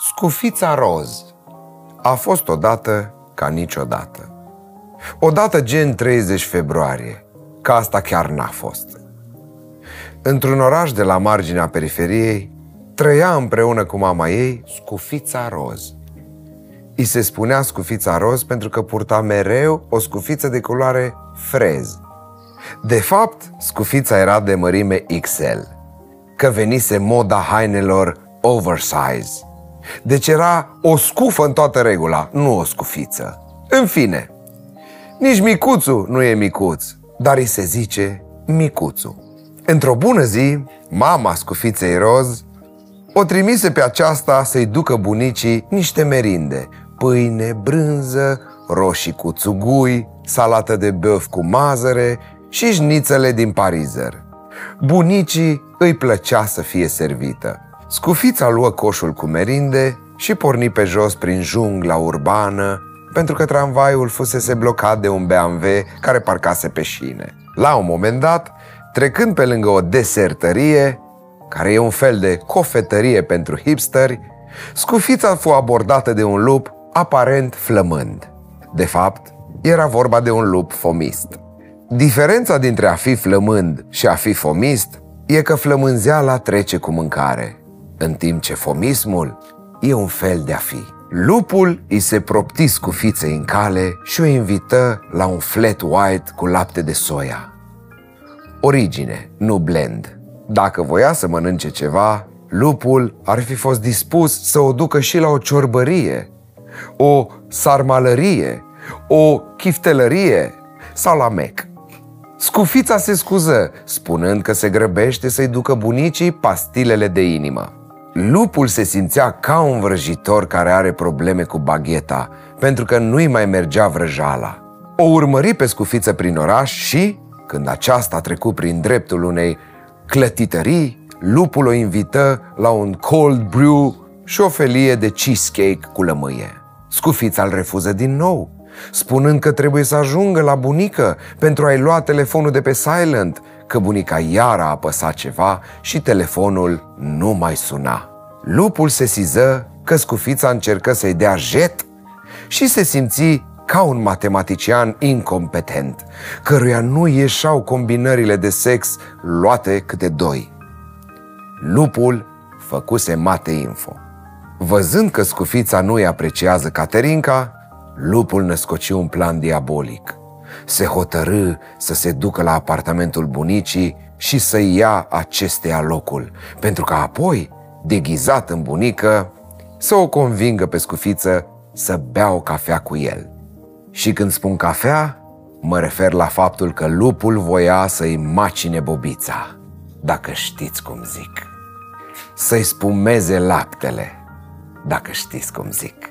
Scufița roz a fost odată ca niciodată. Odată gen 30 februarie, ca asta chiar n-a fost. Într-un oraș de la marginea periferiei, trăia împreună cu mama ei Scufița Roz. I se spunea Scufița Roz pentru că purta mereu o scufiță de culoare frez. De fapt, scufița era de mărime XL, că venise moda hainelor oversize. Deci era o scufă în toată regula, nu o scufiță. În fine, nici micuțul nu e micuț, dar îi se zice micuțul. Într-o bună zi, mama scufiței roz o trimise pe aceasta să-i ducă bunicii niște merinde, pâine, brânză, roșii cu țugui, salată de băf cu mazăre și șnițele din parizer. Bunicii îi plăcea să fie servită. Scufița luă coșul cu merinde și porni pe jos prin jungla urbană, pentru că tramvaiul fusese blocat de un BMW care parcase pe șine. La un moment dat, trecând pe lângă o desertărie, care e un fel de cofetărie pentru hipsteri, scufița fu abordată de un lup aparent flămând. De fapt, era vorba de un lup fomist. Diferența dintre a fi flămând și a fi fomist e că flămânzeala trece cu mâncare, în timp ce fomismul e un fel de a fi. Lupul îi se propti scufiței în cale și o invită la un flat white cu lapte de soia. Origine, nu blend. Dacă voia să mănânce ceva, lupul ar fi fost dispus să o ducă și la o ciorbărie, o sarmalărie, o chiftelărie sau la mec. Scufița se scuză, spunând că se grăbește să-i ducă bunicii pastilele de inimă. Lupul se simțea ca un vrăjitor care are probleme cu bagheta, pentru că nu-i mai mergea vrăjala. O urmări pe scufiță prin oraș și, când aceasta a trecut prin dreptul unei clătitării, lupul o invită la un cold brew și o felie de cheesecake cu lămâie. Scufița îl refuză din nou, spunând că trebuie să ajungă la bunică pentru a-i lua telefonul de pe silent, că bunica iar a apăsat ceva și telefonul nu mai suna. Lupul se siză că scufița încercă să-i dea jet și se simți ca un matematician incompetent, căruia nu ieșau combinările de sex luate câte doi. Lupul făcuse mate info. Văzând că scufița nu-i apreciază Caterinca, lupul născoci un plan diabolic. Se hotărâ să se ducă la apartamentul bunicii și să ia acesteia locul, pentru că apoi, deghizat în bunică, să o convingă pe scufiță să bea o cafea cu el. Și când spun cafea, mă refer la faptul că lupul voia să-i macine bobița, dacă știți cum zic. Să-i spumeze laptele, dacă știți cum zic.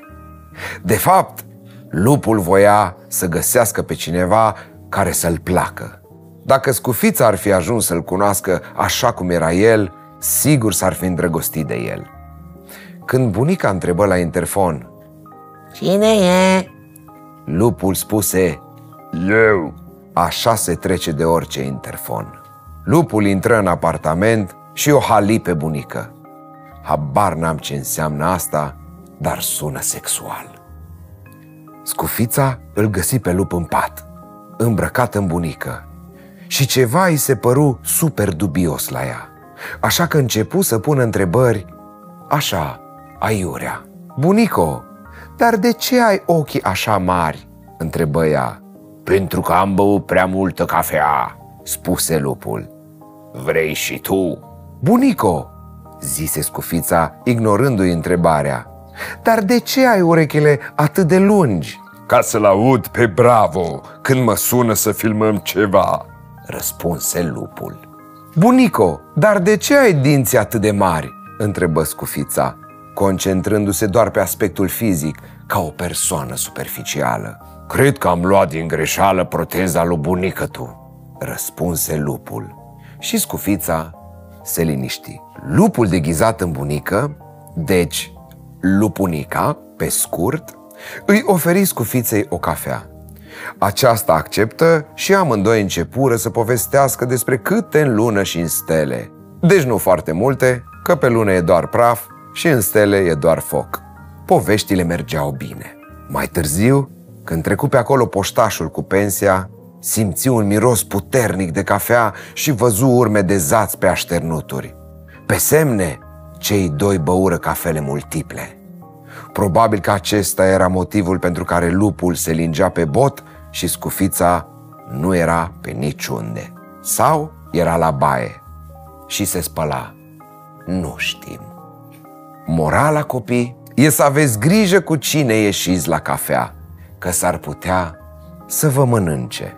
De fapt, lupul voia să găsească pe cineva care să-l placă. Dacă scufița ar fi ajuns să-l cunoască așa cum era el, sigur s-ar fi îndrăgostit de el. Când bunica întrebă la interfon Cine e? Lupul spuse Eu. Așa se trece de orice interfon. Lupul intră în apartament și o hali pe bunică. Habar n-am ce înseamnă asta, dar sună sexual. Scufița îl găsi pe lup în pat, îmbrăcat în bunică. Și ceva îi se păru super dubios la ea. Așa că începu să pună întrebări, așa, aiurea. Bunico, dar de ce ai ochii așa mari? întrebă ea. Pentru că am băut prea multă cafea, spuse lupul. Vrei și tu? Bunico, zise scufița, ignorându-i întrebarea. Dar de ce ai urechile atât de lungi? Ca să-l aud pe Bravo când mă sună să filmăm ceva, răspunse lupul. Bunico, dar de ce ai dinți atât de mari? întrebă scufița, concentrându-se doar pe aspectul fizic, ca o persoană superficială. Cred că am luat din greșeală proteza lui bunică tu, răspunse lupul. Și scufița se liniști. Lupul deghizat în bunică, deci lupunica, pe scurt, îi oferi scufiței o cafea. Aceasta acceptă și amândoi începură să povestească despre câte în lună și în stele. Deci nu foarte multe, că pe lună e doar praf și în stele e doar foc. Poveștile mergeau bine. Mai târziu, când trecu pe acolo poștașul cu pensia, simți un miros puternic de cafea și văzu urme de zați pe așternuturi. Pe semne, cei doi băură cafele multiple. Probabil că acesta era motivul pentru care lupul se lingea pe bot și scufița nu era pe niciunde. Sau era la baie și se spăla. Nu știm. Morala, copii, e să aveți grijă cu cine ieșiți la cafea, că s-ar putea să vă mănânce.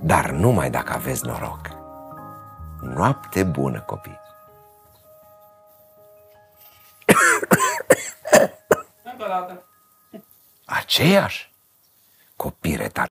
Dar numai dacă aveți noroc. Noapte bună, copii! Încă o dată. Aceeași? Copii retard.